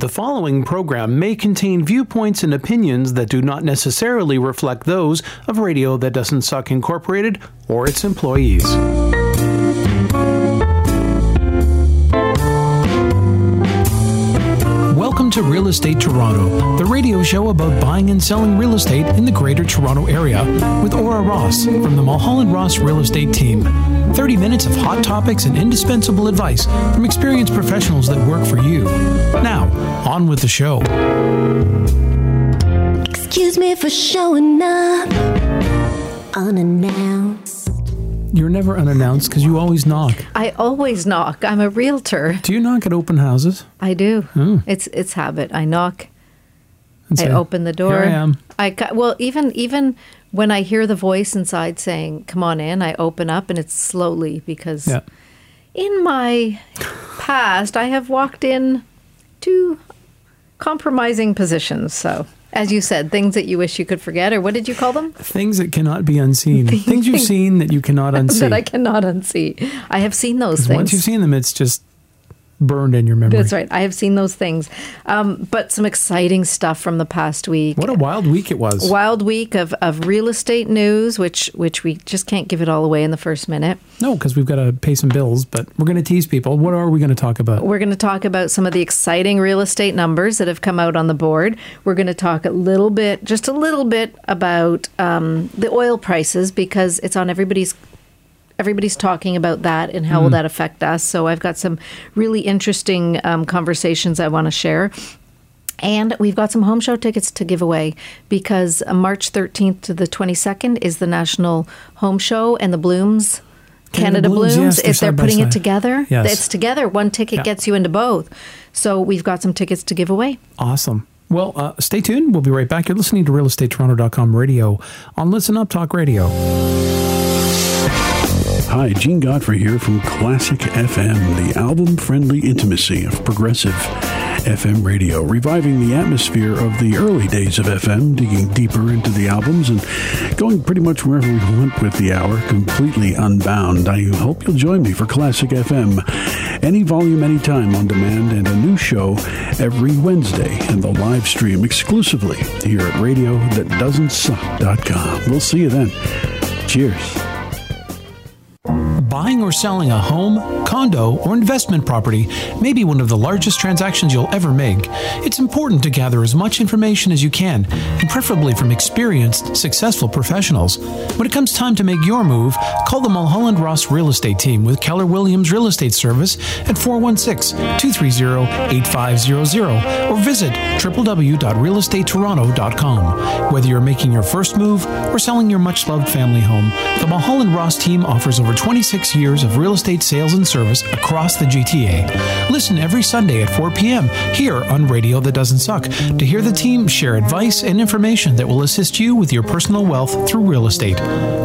The following program may contain viewpoints and opinions that do not necessarily reflect those of Radio That Doesn't Suck Incorporated or its employees. To Real Estate Toronto, the radio show about buying and selling real estate in the Greater Toronto Area with Aura Ross from the Mulholland Ross Real Estate Team. 30 minutes of hot topics and indispensable advice from experienced professionals that work for you. Now, on with the show. Excuse me for showing up unannounced. You're never unannounced because you always knock. I always knock. I'm a realtor. Do you knock at open houses? I do. Oh. It's it's habit. I knock. And I open the door. Here I am. I well, even even when I hear the voice inside saying, "Come on in," I open up, and it's slowly because Yeah. in my past I have walked in to compromising positions. So, as you said, things that you wish you could forget, or what did you call them? Things that cannot be unseen. Things you've seen that you cannot unsee. that I cannot unsee. I have seen those things. Once you've seen them, it's just burned in your memory. That's right. I have seen those things. Um, but some exciting stuff from the past week. What a wild week it was. wild week of, of real estate news, which which we just can't give it all away in the first minute. No, because we've got to pay some bills, but we're going to tease people. What are we going to talk about? We're going to talk about some of the exciting real estate numbers that have come out on the board. We're going to talk a little bit, just a little bit, about um, the oil prices because it's on everybody's. Everybody's talking about that and how will that affect us. So I've got some really interesting um, conversations I want to share. And we've got some home show tickets to give away because uh, March 13th to the 22nd is the National Home Show and the Blooms. Canada Canada, Blooms, Blooms, yes, they're if they're putting side. it together, Yes. it's together. One ticket Yeah. gets you into both. So we've got some tickets to give away. Awesome. Well, uh, stay tuned. We'll be right back. You're listening to RealEstateToronto.com radio on Listen Up Talk Radio. Hi, Gene Godfrey here from Classic FM, the album friendly intimacy of progressive FM radio, reviving the atmosphere of the early days of FM, digging deeper into the albums and going pretty much wherever we want with the hour, completely unbound. I hope you'll join me for Classic FM. Any volume, anytime on demand, and a new show every Wednesday, and the live stream exclusively here at radiothatdoesn'tsuck.com. We'll see you then. Cheers. Buying or selling a home, condo, or investment property may be one of the largest transactions you'll ever make. It's important to gather as much information as you can, and preferably from experienced, successful professionals. When it comes time to make your move, call the Mulholland Ross Real Estate Team with Keller Williams Real Estate Service at 416 230 8500 or visit www.realestatetoronto.com. Whether you're making your first move or selling your much loved family home, the Mulholland Ross team offers over 26 years of real estate sales and service across the GTA. Listen every Sunday at 4 p.m. here on Radio That Doesn't Suck to hear the team share advice and information that will assist you with your personal wealth through real estate.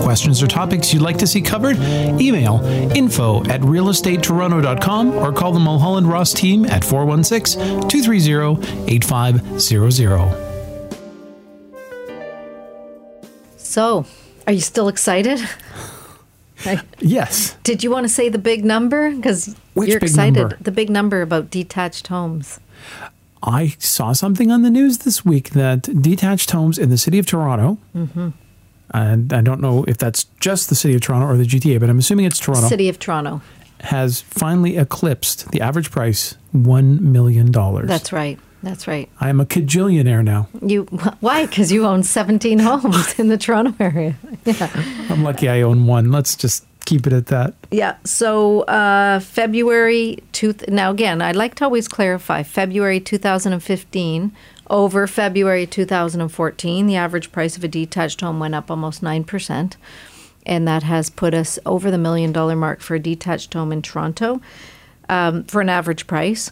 Questions or topics you'd like to see covered? Email info at realestatetoronto.com or call the Mulholland Ross team at 416 230 8500. So, are you still excited? Yes. Did you want to say the big number? Because you're excited. number? The big number about detached homes. I saw something on the news this week that detached homes in the city of Toronto, mm-hmm. and I don't know if that's just the city of Toronto or the GTA, but I'm assuming it's Toronto, City of Toronto. has finally eclipsed the average price $1 million. That's right. That's right. I am a cajillionaire now. You why? Because you own 17 homes in the Toronto area. Yeah. I'm lucky I own one. Let's just keep it at that. Yeah. So uh, February two. Now again, I'd like to always clarify February 2015 over February 2014. The average price of a detached home went up almost nine percent, and that has put us over the million dollar mark for a detached home in Toronto um, for an average price.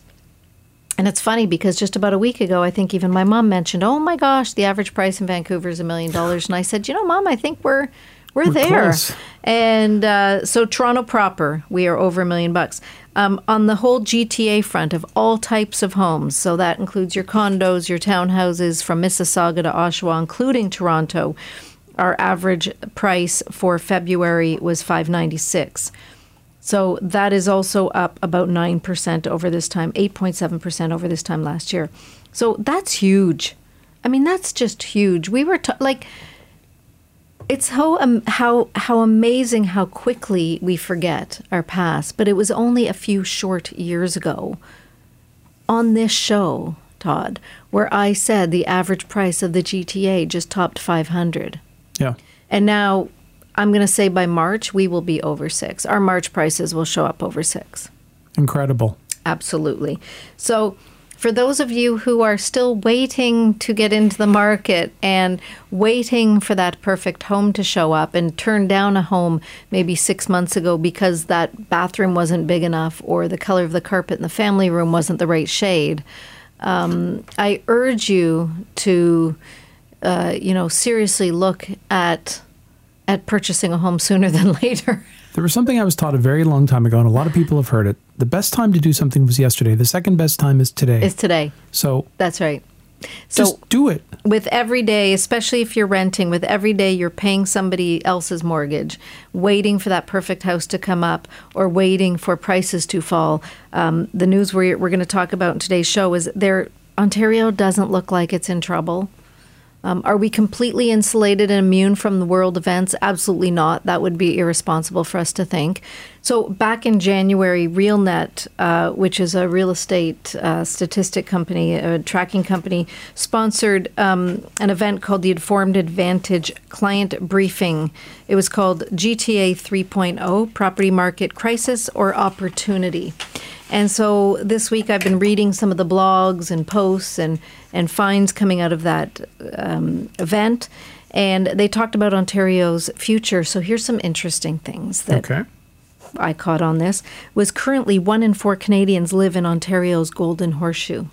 And it's funny because just about a week ago, I think even my mom mentioned, "Oh my gosh, the average price in Vancouver is a million dollars." And I said, "You know, mom, I think we're we're, We're there." close. And uh, so Toronto proper, we are over a million bucks. Um, on the whole GTA front of all types of homes, so that includes your condos, your townhouses from Mississauga to Oshawa, including Toronto. Our average price for February was five ninety six. So that is also up about 9% over this time, 8.7% over this time last year. So that's huge. I mean, that's just huge. We were ta- like, it's how um, how how amazing how quickly we forget our past. But it was only a few short years ago on this show, Todd, where I said the average price of the GTA just topped 500. Yeah. And now I'm going to say by March, we will be over six. Our March prices will show up over six. Incredible. Absolutely. So, for those of you who are still waiting to get into the market and waiting for that perfect home to show up and turn down a home maybe six months ago because that bathroom wasn't big enough or the color of the carpet in the family room wasn't the right shade, um, I urge you to, uh, you know, seriously look at at purchasing a home sooner than later. There was something I was taught a very long time ago, and a lot of people have heard it. The best time to do something was yesterday. The second best time is today. It's today. so That's right. So just do it. with every day, especially if you're renting, with every day you're paying somebody else's mortgage, waiting for that perfect house to come up or waiting for prices to fall. Um, the news we're, we're going to talk about in today's show is there. Ontario doesn't look like it's in trouble. Um, are we completely insulated and immune from the world events? Absolutely not. That would be irresponsible for us to think. So, back in January, RealNet, uh, which is a real estate uh, statistic company, a tracking company, sponsored um, an event called the Informed Advantage Client Briefing. It was called GTA 3.0 Property Market Crisis or Opportunity. And so this week I've been reading some of the blogs and posts and, and finds coming out of that um, event. And they talked about Ontario's future. So here's some interesting things that Okay. I caught on this. Was currently one in four Canadians live in Ontario's Golden Horseshoe.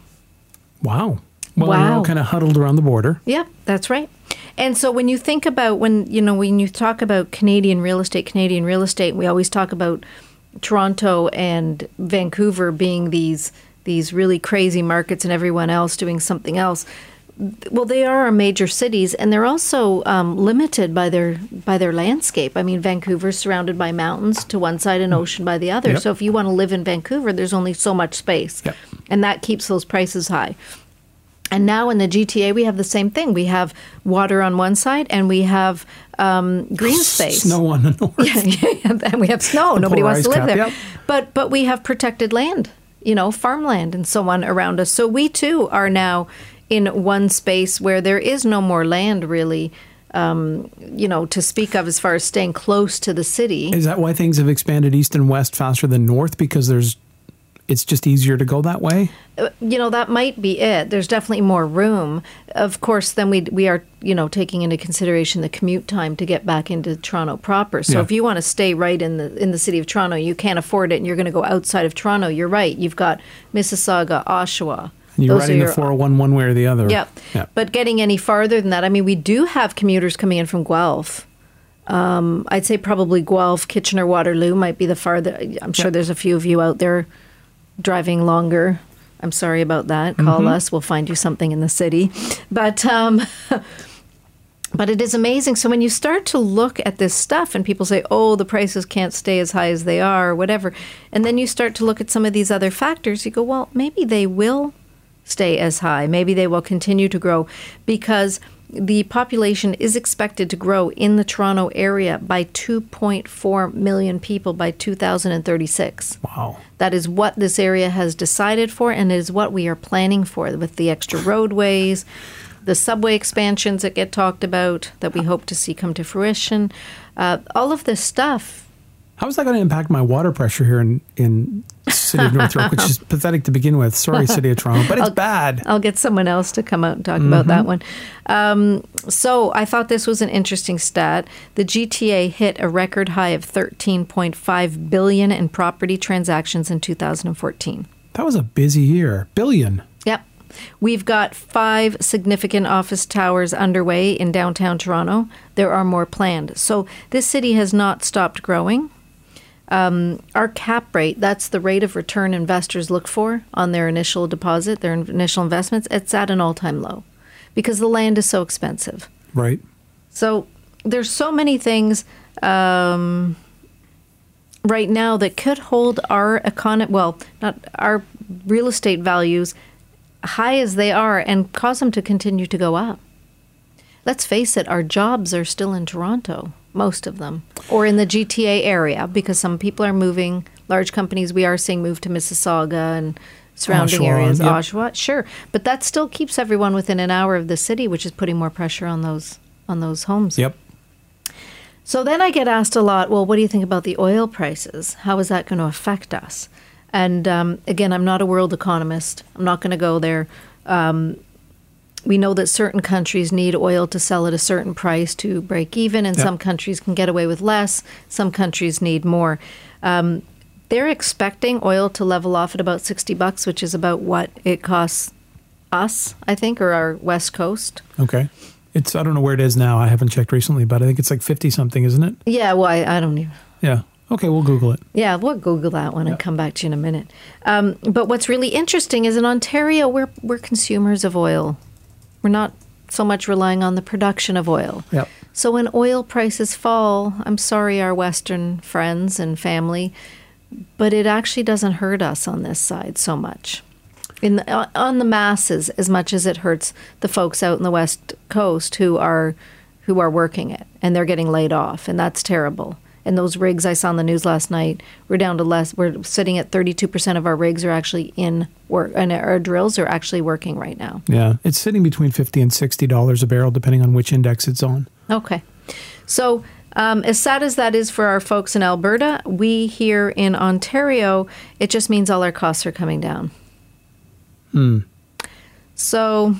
Wow. Well, they're all Wow. kind of huddled around the border. Yeah, that's right. And so when you think about when you know when you talk about Canadian real estate, Canadian real estate, we always talk about Toronto and Vancouver being these these really crazy markets, and everyone else doing something else. Well, they are our major cities, and they're also um, limited by their by their landscape. I mean, Vancouver's surrounded by mountains to one side and ocean by the other. Yep. So if you want to live in Vancouver, there's only so much space, Yep. and that keeps those prices high. And now in the GTA, we have the same thing. We have water on one side, and we have um, green space. Snow on the north. yeah, and we have snow. Nobody wants to live polarized there. yep. But but we have protected land, you know, farmland and so on around us. So we too are now in one space where there is no more land really, um, you know, to speak of as far as staying close to the city. Is that why things have expanded east and west faster than north? Because there's, it's just easier to go that way. you know that might be it there's definitely more room of course then we we are you know taking into consideration the commute time to get back into Toronto proper so Yeah. if you want to stay right in the in the city of Toronto you can't afford it and you're going to go outside of Toronto you're right you've got Mississauga Oshawa And you're Those are riding the your- 401 one way or the other. Yep. Yeah. But getting any farther than that, I mean, we do have commuters coming in from Guelph. Um, I'd say probably Guelph, Kitchener, Waterloo might be the farther. I'm sure Yep. there's a few of you out there driving longer. I'm sorry about that. Call Mm-hmm. us. We'll find you something in the city. But um, but it is amazing. So when you start to look at this stuff and people say, "Oh, the prices can't stay as high as they are," or whatever, and then you start to look at some of these other factors, you go, "Well, maybe they will stay as high. Maybe they will continue to grow because the population is expected to grow in the Toronto area by 2.4 million people by 2036. Wow. That is what this area has decided for, and it is what we are planning for with the extra roadways, the subway expansions that get talked about that we hope to see come to fruition. Uh, all of this stuff. How is that going to impact my water pressure here in in city of North York, which is pathetic to begin with? Sorry, city of Toronto, but it's bad. I'll get someone else to come out and talk about that one. Um, so I thought this was an interesting stat. The GTA hit a record high of 13.5 billion in property transactions in 2014. That was a busy year. Billion. Yep. We've got five significant office towers underway in downtown Toronto. There are more planned. So this city has not stopped growing. Um, our cap rate, that's the rate of return investors look for on their initial deposit, their initial investments, it's at an all time low because the land is so expensive. Right. So there's so many things. Um, right now that could hold our economy, well, not our real estate values high as they are and cause them to continue to go up. Let's face it, our jobs are still in Toronto, most of them, or in the GTA area because some people are moving. Large companies we are seeing move to Mississauga and surrounding Oshawa, areas, yep. Oshawa, sure, but that still keeps everyone within an hour of the city, which is putting more pressure on those on those homes. Yep. So then I get asked a lot, well, what do you think about the oil prices? How is that going to affect us? And um, again, I'm not a world economist. I'm not going to go there. Um, we know that certain countries need oil to sell at a certain price to break even, and Yep. some countries can get away with less. Some countries need more. Um, they're expecting oil to level off at about 60 bucks, which is about what it costs us, I think, or our West Coast. Okay. It's I don't know where it is now. I haven't checked recently, but I think it's like fifty something, isn't it? Yeah, well, I, I don't even. Yeah. Okay, we'll Google it. Yeah, we'll Google that one and come back to you in a minute. Um, but what's really interesting is in Ontario, we're we're consumers of oil. We're not so much relying on the production of oil. Yep. So when oil prices fall, I'm sorry, our Western friends and family, but it actually doesn't hurt us on this side so much. In the, on the masses, as much as it hurts the folks out in the West Coast who are who are working it and they're getting laid off, and that's terrible. And those rigs I saw on the news last night, we're down to less. We're sitting at 32% of our rigs are actually in work, and our drills are actually working right now. Yeah. It's sitting between fifty and sixty dollars a barrel, depending on which index it's on. Okay. So, um, as sad as that is for our folks in Alberta, we here in Ontario, it just means all our costs are coming down. Hmm. So,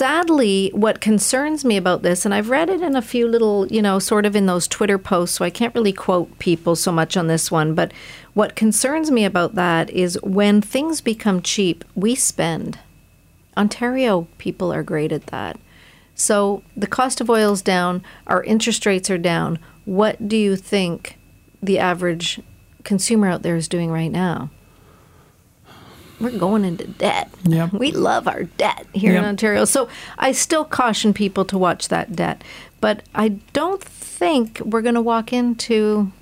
sadly, what concerns me about this, and I've read it in a few little, you know, sort of in those Twitter posts, so I can't really quote people so much on this one, but what concerns me about that is when things become cheap, we spend. Ontario people are great at that. So the cost of oil is down, our interest rates are down. What do you think the average consumer out there is doing right now? We're going into debt. Yep. We love our debt here in Ontario. So I still caution people to watch that debt. But I don't think we're going to walk into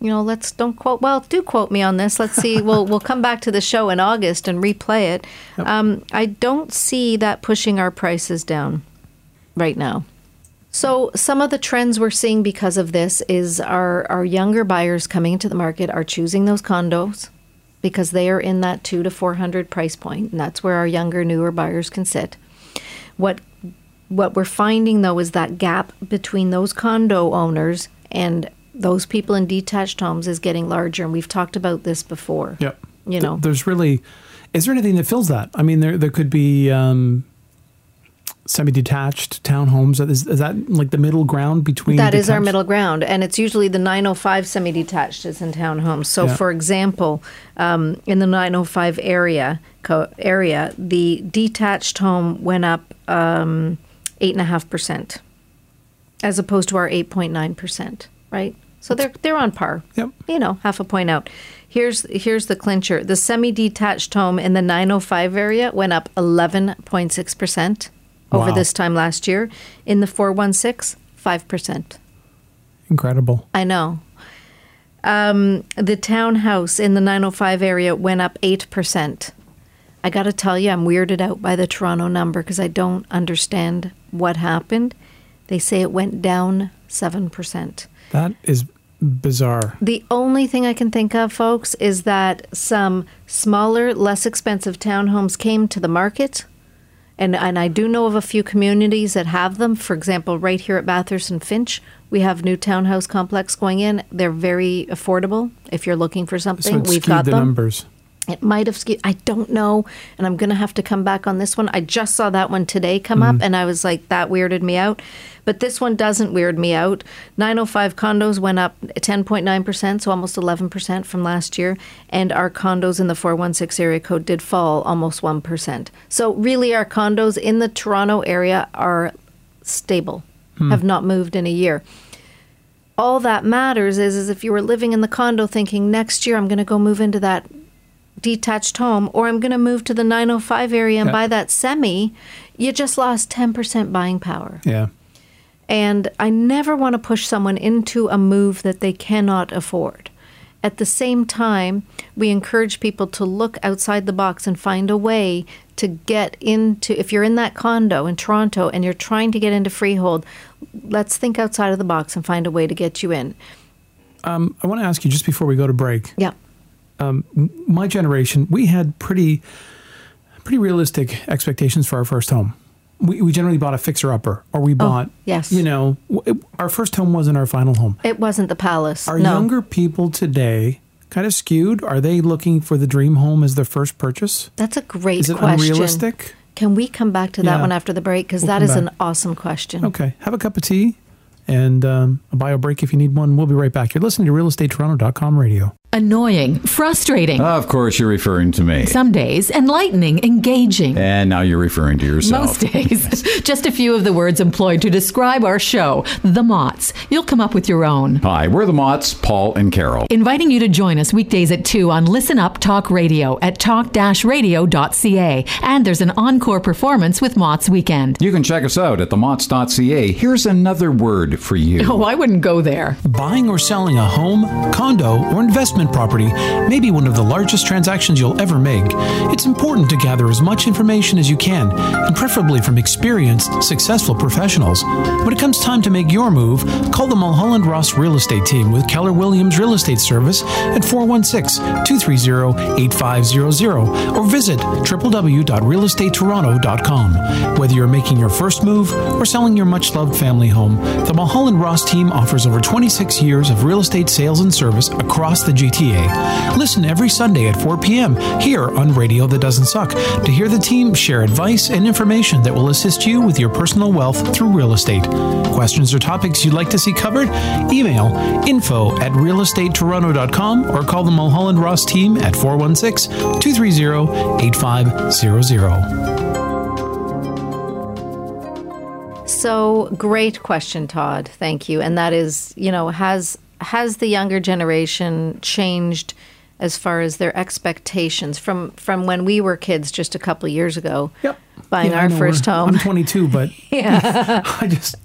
you know, let's don't quote. Well, do quote me on this. Let's see. we'll we'll come back to the show in August and replay it. Um, I don't see that pushing our prices down right now. So some of the trends we're seeing because of this is our our younger buyers coming into the market are choosing those condos because they are in that two to four hundred price point, and that's where our younger, newer buyers can sit. What what we're finding though is that gap between those condo owners and those people in detached homes is getting larger, and we've talked about this before. Yep. You know, there's really, is there anything that fills that? I mean, there there could be um, semi-detached townhomes. Is, is that like the middle ground between? That is our middle ground, and it's usually the 905 semi-detached is in townhomes. So, Yeah. for example, um, in the 905 area co- area, the detached home went up um, eight and a half percent, as opposed to our 8.9 percent. Right. So they're they're on par. Yep. You know, half a point out. Here's here's the clincher. The semi-detached home in the 905 area went up 11.6 percent over Wow. this time last year. In the 416, five percent. Incredible. I know. Um, the townhouse in the 905 area went up 8%. I got to tell you, I'm weirded out by the Toronto number because I don't understand what happened. They say it went down 7%. That is bizarre. The only thing I can think of, folks, is that some smaller, less expensive townhomes came to the market. And, and I do know of a few communities that have them. For example, right here at Bathurst and Finch, we have new townhouse complex going in. They're very affordable. If you're looking for something, it we've got the them. numbers. It might have skewed. I don't know, and I'm going to have to come back on this one. I just saw that one today come up, mm. and I was like, that weirded me out. But this one doesn't weird me out. 905 condos went up 10.9%, so almost 11% from last year, and our condos in the 416 area code did fall almost 1%. So really, our condos in the Toronto area are stable, hmm. have not moved in a year all that matters is, is if you were living in the condo thinking next year I'm going to go move into that detached home or I'm going to move to the 905 area and Yeah. buy that semi, you just lost 10% buying power. Yeah. And I never want to push someone into a move that they cannot afford. at the same time, we encourage people to look outside the box and find a way to get into. If you're in that condo in Toronto and you're trying to get into freehold, let's think outside of the box and find a way to get you in. Um, I want to ask you just before we go to break. Yeah. My generation, we had pretty, pretty realistic expectations for our first home. We, we generally bought a fixer upper, or we bought, yes. you know, it- our first home wasn't our final home. It wasn't the palace. Are no. younger people today kind of skewed? Are they looking for the dream home as their first purchase? That's a great Is it question. unrealistic? Can we come back to that Yeah. one after the break? Because We'll that is back. an awesome question. Okay, have a cup of tea and um, a bio break if you need one. We'll be right back. You're listening to RealEstateToronto.com radio. Annoying, frustrating, ah, Of course, you're referring to me. some days enlightening, engaging. And now you're referring to yourself. Most days. Just a few of the words employed to describe our show, The Mott's. You'll come up with your own. Hi, we're the Mott's, Paul and Carol. Inviting you to join us weekdays at 2 on Listen Up Talk Radio at talk-radio.ca. And there's an encore performance with Mott's Weekend. You can check us out at themots.ca. Here's another word for you. Oh, I wouldn't go there. Buying or selling a home, condo, or investment property may be one of the largest transactions you'll ever make. It's important to gather as much information as you can, and preferably from experienced, successful professionals. When it comes time to make your move, call the Mulholland Ross Real Estate Team with Keller Williams Real Estate Service at 416 230 8500 or visit www.realestatetoronto.com. Whether you're making your first move or selling your much loved family home, the Mulholland Ross team offers over 26 years of real estate sales and service across the GTA. Listen every Sunday at 4 p.m. here on Radio That Doesn't Suck to hear the team share advice and information that will assist you with your personal wealth through real estate. Questions or topics you'd like to see covered? Email info at realestatetoronto.com or call the Mulholland Ross team at 416 230 8500. So great question, Todd. Thank you. And that is, you know, has has the younger generation changed as far as their expectations from from when we were kids just a couple of years ago? Yep. Buying Yeah, our first home. I'm 22, but yeah, I just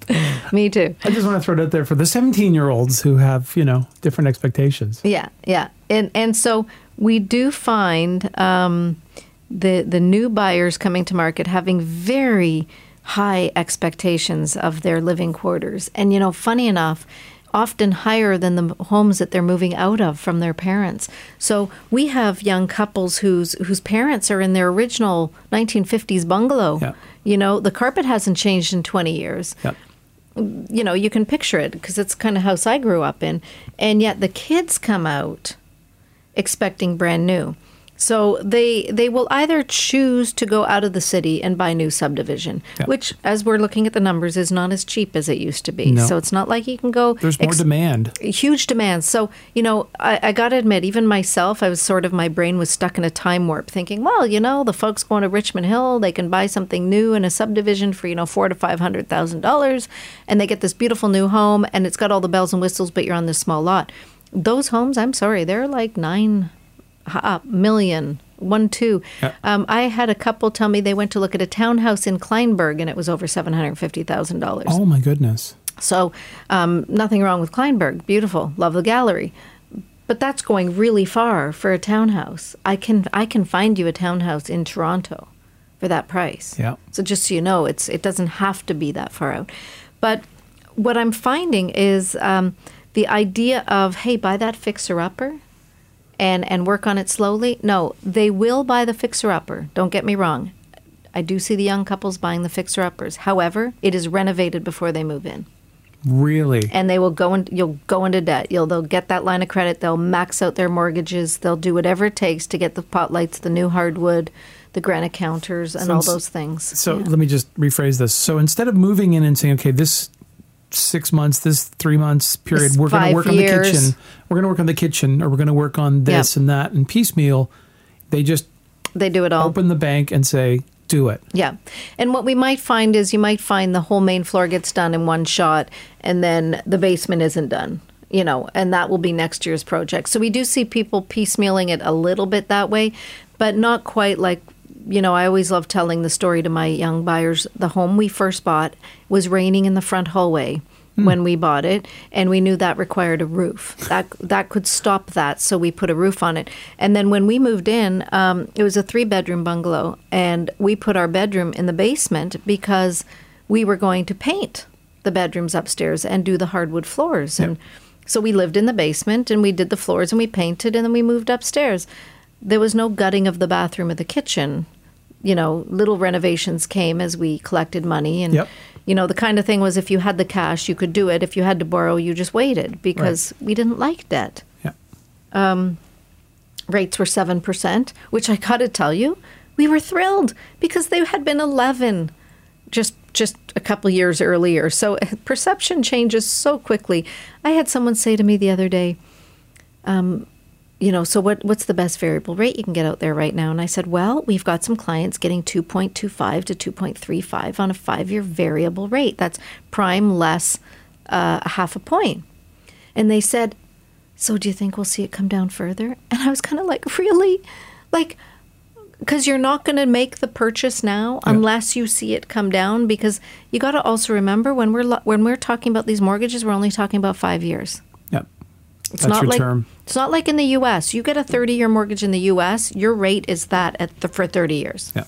me too. I just want to throw it out there for the 17 year olds who have you know different expectations. Yeah, yeah, and and so we do find um, the the new buyers coming to market having very high expectations of their living quarters, and you know, funny enough. Often higher than the homes that they're moving out of from their parents. So we have young couples whose whose parents are in their original 1950s bungalow. Yeah. You know, the carpet hasn't changed in 20 years Yep. you know, you can picture it because it's kind of house I grew up in. And yet the kids come out expecting brand new. So they they will either choose to go out of the city and buy new subdivision, Yeah. which, as we're looking at the numbers, is not as cheap as it used to be. No. So it's not like you can go. There's more ex- demand. huge demand. So, you know, I, I got to admit, even myself, I was sort of, my brain was stuck in a time warp thinking, well, you know, the folks going to Richmond Hill, they can buy something new in a subdivision for, you know, four to $500,000 and they get this beautiful new home and it's got all the bells and whistles, but you're on this small lot. Those homes, I'm sorry, they're like nine uh, million, one, two. Yeah. Um, I had a couple tell me they went to look at a townhouse in Kleinburg and it was over $750,000. Oh my goodness. So, um, nothing wrong with Kleinburg. Beautiful. Love the gallery. But that's going really far for a townhouse. I can I can find you a townhouse in Toronto for that price. Yeah. So just so you know, it's it doesn't have to be that far out. But what I'm finding is um, the idea of hey, buy that fixer upper and and work on it slowly. No, they will buy the fixer upper. Don't get me wrong. I do see the young couples buying the fixer uppers. However, it is renovated before they move in Really? and they will go and you'll go into debt. You'll they'll get that line of credit. They'll max out their mortgages. They'll do whatever it takes to get the pot lights, the new hardwood, the granite counters, and So all those things. So Yeah. let me just rephrase this. So instead of moving in and saying, okay, this six months, this three months period, This we're going to work on the kitchen, we're going to work on the kitchen, or we're going to work on this Yeah. and that, and piecemeal, they just they do it all. open the bank and say, do it. Yeah. And what we might find is you might find the whole main floor gets done in one shot and then the basement isn't done, you know, and that will be next year's project. So we do see people piecemealing it a little bit that way, but not quite like, you know, I always love telling the story to my young buyers. The home we first bought was raining in the front hallway. when we bought it, and we knew that required a roof. That that could stop that, so we put a roof on it. And then when we moved in, um, it was a three bedroom bungalow, and we put our bedroom in the basement because we were going to paint the bedrooms upstairs and do the hardwood floors. And so we lived in the basement and we did the floors and we painted and then we moved upstairs. There was no gutting of the bathroom or the kitchen. You know, little renovations came as we collected money and Yep. you know, the kind of thing was if you had the cash, you could do it. If you had to borrow, you just waited because we didn't like debt. Yeah. Rates were 7%, which I got to tell you, we were thrilled because they had been 11 just just a couple years earlier. So perception changes so quickly. I had someone say to me the other day, um, you know, so what what's the best variable rate you can get out there right now? And I said, well, we've got some clients getting 2.25 to 2.35 on a 5-year variable rate. That's prime less uh, a half a point. And they said, so do you think we'll see it come down further? And I was kind of like, really? Like because you're not going to make the purchase now unless you see it come down because you got to also remember when we're lo- when we're talking about these mortgages we're only talking about 5 years. It's That's not your like term. it's not like in the US. You get a 30-year mortgage in the US, your rate is that at the, for 30 years. Yeah.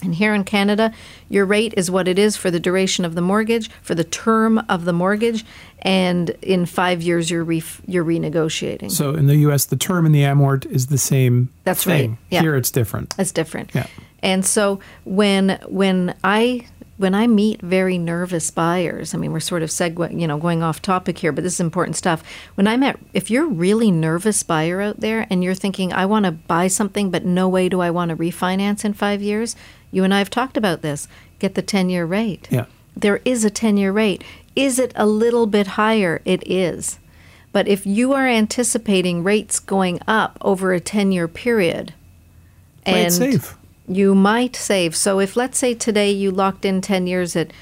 And here in Canada, your rate is what it is for the duration of the mortgage, for the term of the mortgage, and in 5 years you're re- you're renegotiating. So in the U.S., the term and the amort is the same. That's thing. right. Yeah. Here, it's different. It's different. Yeah. And so when when I when I meet very nervous buyers, I mean we're sort of segue, you know, going off topic here, but this is important stuff. When I met if you're a really nervous buyer out there and you're thinking I want to buy something but no way do I want to refinance in 5 years, you and I have talked about this. Get the 10-year rate. Yeah. There is a 10-year rate. Is it a little bit higher? It is. But if you are anticipating rates going up over a 10-year period, Play it safe. You might save. So if let's say today you locked in 10 years at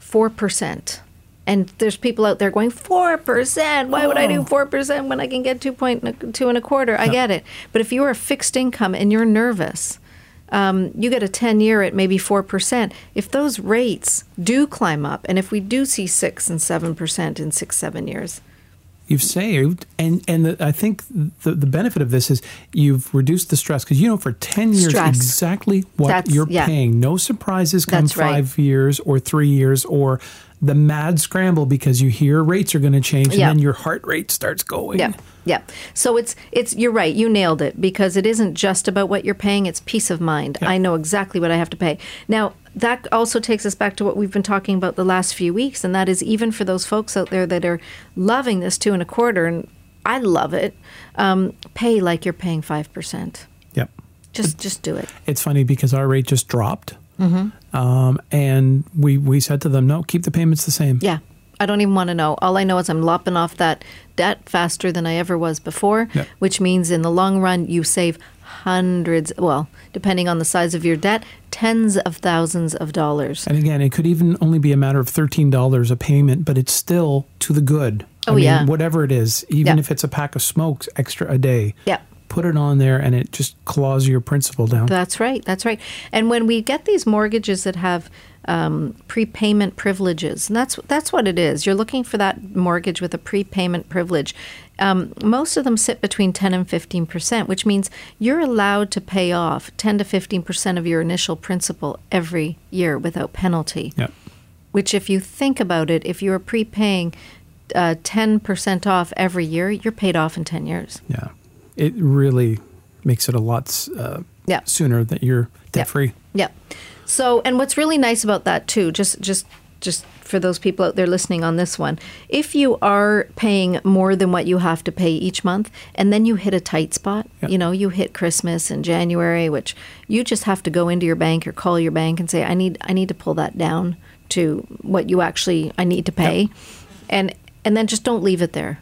4%, and there's people out there going 4%, why would I do 4% when I can get 2.2 and a quarter? I get it. But if you are a fixed income and you're nervous, um, you get a 10 year at maybe 4%. If those rates do climb up, and if we do see 6 and 7% in six, seven years, You've saved, and and the, I think the the benefit of this is you've reduced the stress because you know for ten years Stress. exactly what That's- you're yeah. paying. No surprises come That's right. five years or three years or the mad scramble because you hear rates are going to change Yeah. and then your heart rate starts going. Yeah, yeah. So it's it's you're right. You nailed it because it isn't just about what you're paying. It's peace of mind. I know exactly what I have to pay. Now that also takes us back to what we've been talking about the last few weeks, and that is even for those folks out there that are loving this two and a quarter, and I love it. Um, pay like you're paying five percent. Yep. Just just do it. It's funny because our rate just dropped, Mm-hmm. Um, and we we said to them, no, keep the payments the same. Yeah. I don't even want to know. All I know is I'm lopping off that debt faster than I ever was before, Yeah. which means in the long run, you save hundreds, well, depending on the size of your debt, tens of thousands of dollars. And again, it could even only be a matter of thirteen dollars a payment, but it's still to the good. Oh, yeah. whatever it is, even Yeah. if it's a pack of smokes extra a day. Yeah. Put it on there, and it just claws your principal down. That's right. That's right. And when we get these mortgages that have um, prepayment privileges, and that's that's what it is. You're looking for that mortgage with a prepayment privilege. Um, most of them sit between 10 and 15 percent, which means you're allowed to pay off 10 to 15 percent of your initial principal every year without penalty. yeah. Which, if you think about it, if you're prepaying uh, 10% off every year, you're paid off in 10 years. Yeah. It really makes it a lot uh, Yeah. sooner that you're debt free. Yeah. So, and what's really nice about that too, just just just for those people out there listening on this one, if you are paying more than what you have to pay each month, and then you hit a tight spot, Yeah. you know, you hit Christmas and January, which you just have to go into your bank or call your bank and say, I need I need to pull that down to what you actually I need to pay, and and then just don't leave it there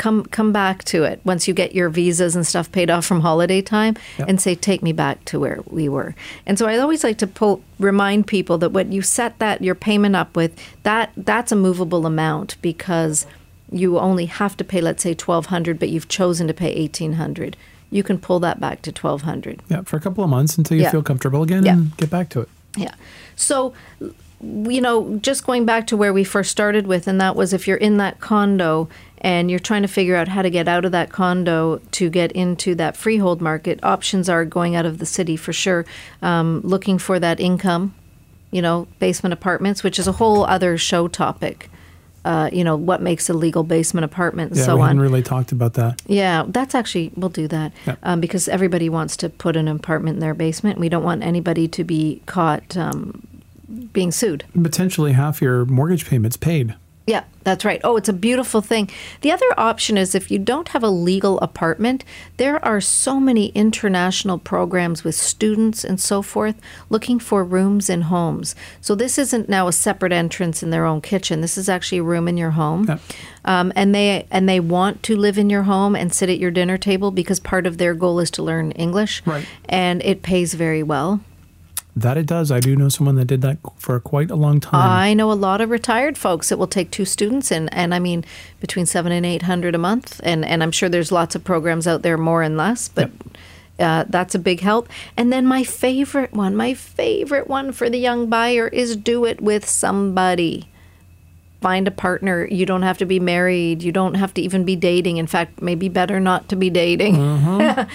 come come back to it once you get your visas and stuff paid off from holiday time Yep. and say take me back to where we were and so i always like to pull, remind people that what you set that your payment up with that that's a movable amount because you only have to pay let's say 1200 but you've chosen to pay 1800 you can pull that back to 1200 Yeah, for a couple of months until you Yeah. feel comfortable again Yeah. and get back to it. yeah. So you know, just going back to where we first started with, and that was if you're in that condo and you're trying to figure out how to get out of that condo to get into that freehold market, options are going out of the city for sure, um, looking for that income, you know, basement apartments, which is a whole other show topic. Uh, you know, what makes a legal basement apartment and Yeah, so we on. haven't really talked about that. Yeah, that's actually we'll do that Yeah. um, because everybody wants to put an apartment in their basement. We don't want anybody to be caught um, being sued. Potentially half your mortgage payments paid. Yeah, that's right. Oh, it's a beautiful thing. The other option is if you don't have a legal apartment, there are so many international programs with students and so forth looking for rooms in homes. So this isn't now a separate entrance in their own kitchen. This is actually a room in your home. Yeah. Um, and they and they want to live in your home and sit at your dinner table because part of their goal is to learn English. Right. And it pays very well. That it does. I do know someone that did that for quite a long time. I know a lot of retired folks that will take two students and, and I mean between seven and eight hundred a month and, and I'm sure there's lots of programs out there more and less, but uh, that's a big help. And then my favorite one, my favorite one for the young buyer is do it with somebody. Find a partner. You don't have to be married. You don't have to even be dating. In fact, maybe better not to be dating.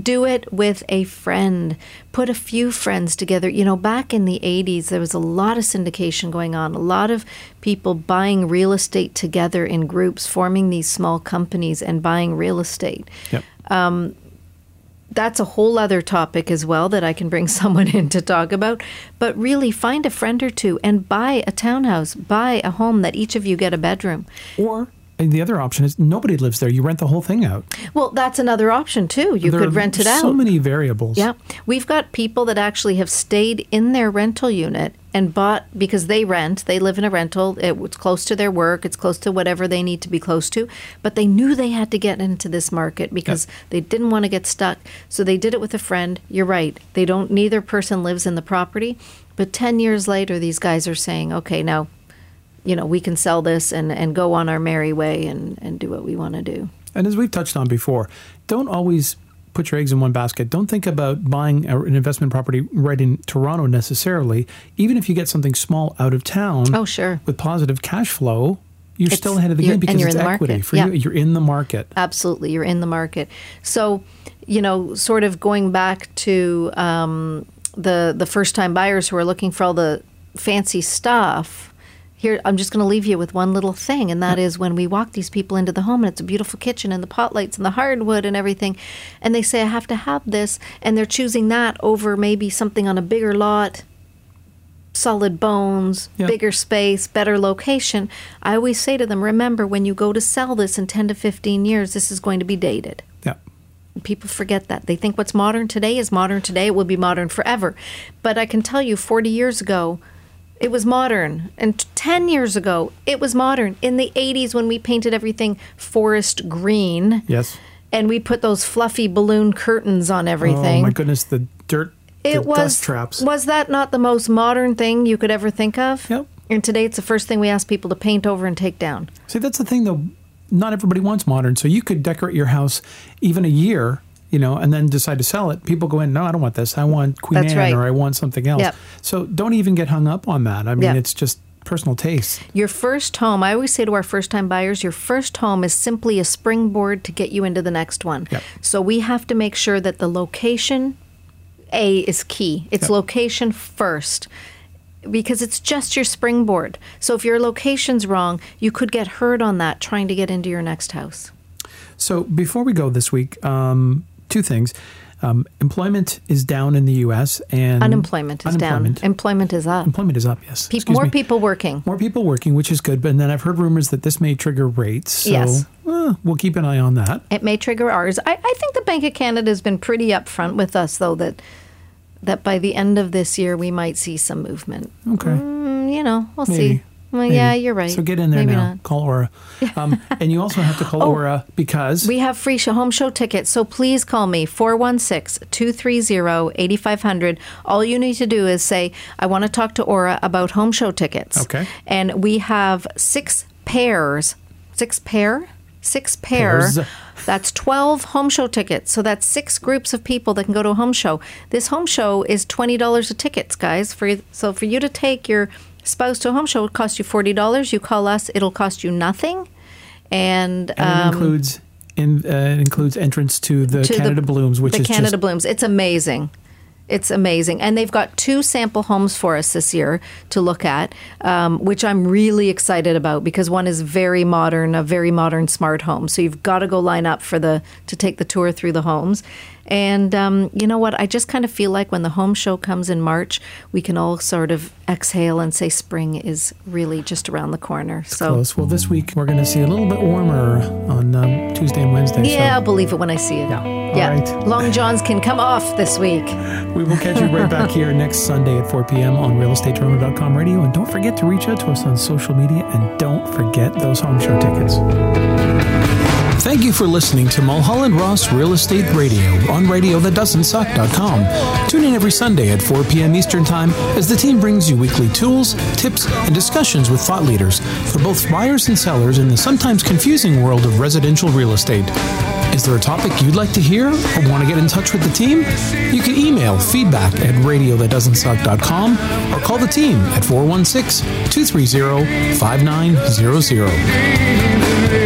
do it with a friend. Put a few friends together. You know, back in the 80s, there was a lot of syndication going on, a lot of people buying real estate together in groups, forming these small companies and buying real estate. Yep. Um, that's a whole other topic as well that I can bring someone in to talk about. But really, find a friend or two and buy a townhouse, buy a home that each of you get a bedroom. Or the other option is nobody lives there. You rent the whole thing out. Well, that's another option too. You There could rent it out. So many variables. Yeah. We've got people that actually have stayed in their rental unit and bought because they rent, they live in a rental, it's close to their work, it's close to whatever they need to be close to, but they knew they had to get into this market because they didn't want to get stuck. So they did it with a friend. You're right. They don't neither person lives in the property, but 10 years later these guys are saying, "Okay, now you know, we can sell this and, and go on our merry way and, and do what we want to do. And as we've touched on before, don't always put your eggs in one basket. Don't think about buying a- an investment property right in Toronto necessarily. Even if you get something small out of town Oh, sure. with positive cash flow, you're It's- still ahead of the game because you're it's in the equity market. for Yeah. you. You're in the market. Absolutely, you're in the market. So, you know, sort of going back to um, the the first time buyers who are looking for all the fancy stuff. Here, I'm just going to leave you with one little thing, and that is when we walk these people into the home, and it's a beautiful kitchen, and the pot lights, and the hardwood, and everything, and they say, "I have to have this," and they're choosing that over maybe something on a bigger lot, solid bones, Yeah. bigger space, better location. I always say to them, remember, when you go to sell this in 10 to 15 years, this is going to be dated. Yeah. People forget that. They think what's modern today is modern today. It will be modern forever. But I can tell you, 40 years ago, it was modern. And 10 years ago, it was modern. In the 80s, when we painted everything forest green Yes. and we put those fluffy balloon curtains on everything. Oh my goodness, the dirt, the It was dust traps. Was that not the most modern thing you could ever think of? Yep. And today it's the first thing we ask people to paint over and take down. See, that's the thing though. Not everybody wants modern, so you could decorate your house even a year, you know, and then decide to sell it. People go in, no, I don't want this. I want Queen That's Anne, right. or I want something else. Yep. So don't even get hung up on that. I mean, Yep. it's just personal taste. Your first home, I always say to our first time buyers, your first home is simply a springboard to get you into the next one. Yep. So we have to make sure that the location A is key. It's Yep. location first. Because it's just your springboard. So if your location's wrong, you could get hurt on that trying to get into your next house. So before we go this week, um, two things. Um, employment is down in the U.S. and Unemployment is unemployment. down. Employment is up. Employment is up. Yes. Excuse more me. people working. More people working, which is good. But then I've heard rumors that this may trigger rates. So Yes. uh, we'll keep an eye on that. It may trigger ours. I, I think the Bank of Canada has been pretty upfront with us, though, that that by the end of this year we might see some movement. Okay. Mm, you know, we'll Maybe. see. Well, Maybe. yeah, you're right. So get in there Maybe now. not. Call Aura. Um, and you also have to call Oh, Aura because We have free show, home show tickets, so please call me 416 230 8500. All you need to do is say, I want to talk to Aura about home show tickets. Okay. And we have six pairs, six pair? Six pair. Pairs. That's 12 home show tickets. So that's six groups of people that can go to a home show. This home show is $20 a tickets, guys. For So for you to take your Spouse to Home Show will cost you forty dollars. You call us, it'll cost you nothing, and, And it um, includes in, uh, it includes entrance to the to Canada Blooms, which the is Canada Blooms. It's amazing. It's amazing, and they've got two sample homes for us this year to look at, um, which I'm really excited about because one is very modern, a very modern smart home. So you've got to go line up for the to take the tour through the homes. And um, you know what? I just kind of feel like when the home show comes in March, we can all sort of exhale and say spring is really just around the corner. So close. Well, this week we're going to see a little bit warmer on um, Tuesday and Wednesday. yeah, I'll believe it when I see it. Yeah. Yeah, right. Long Johns can come off this week. we will catch you right back here next Sunday at 4 p.m. on realestatetoronto.com radio. And don't forget to reach out to us on social media and don't forget those home show tickets. Thank you for listening to Mulholland Ross Real Estate Radio on radiothatdoesn'tsuck.com. Tune in every Sunday at 4 p.m. Eastern Time as the team brings you weekly tools, tips, and discussions with thought leaders for both buyers and sellers in the sometimes confusing world of residential real estate. Is there a topic you'd like to hear or want to get in touch with the team? You can email feedback at radiothatdoesn'tsuck.com or call the team at 416 230 5900.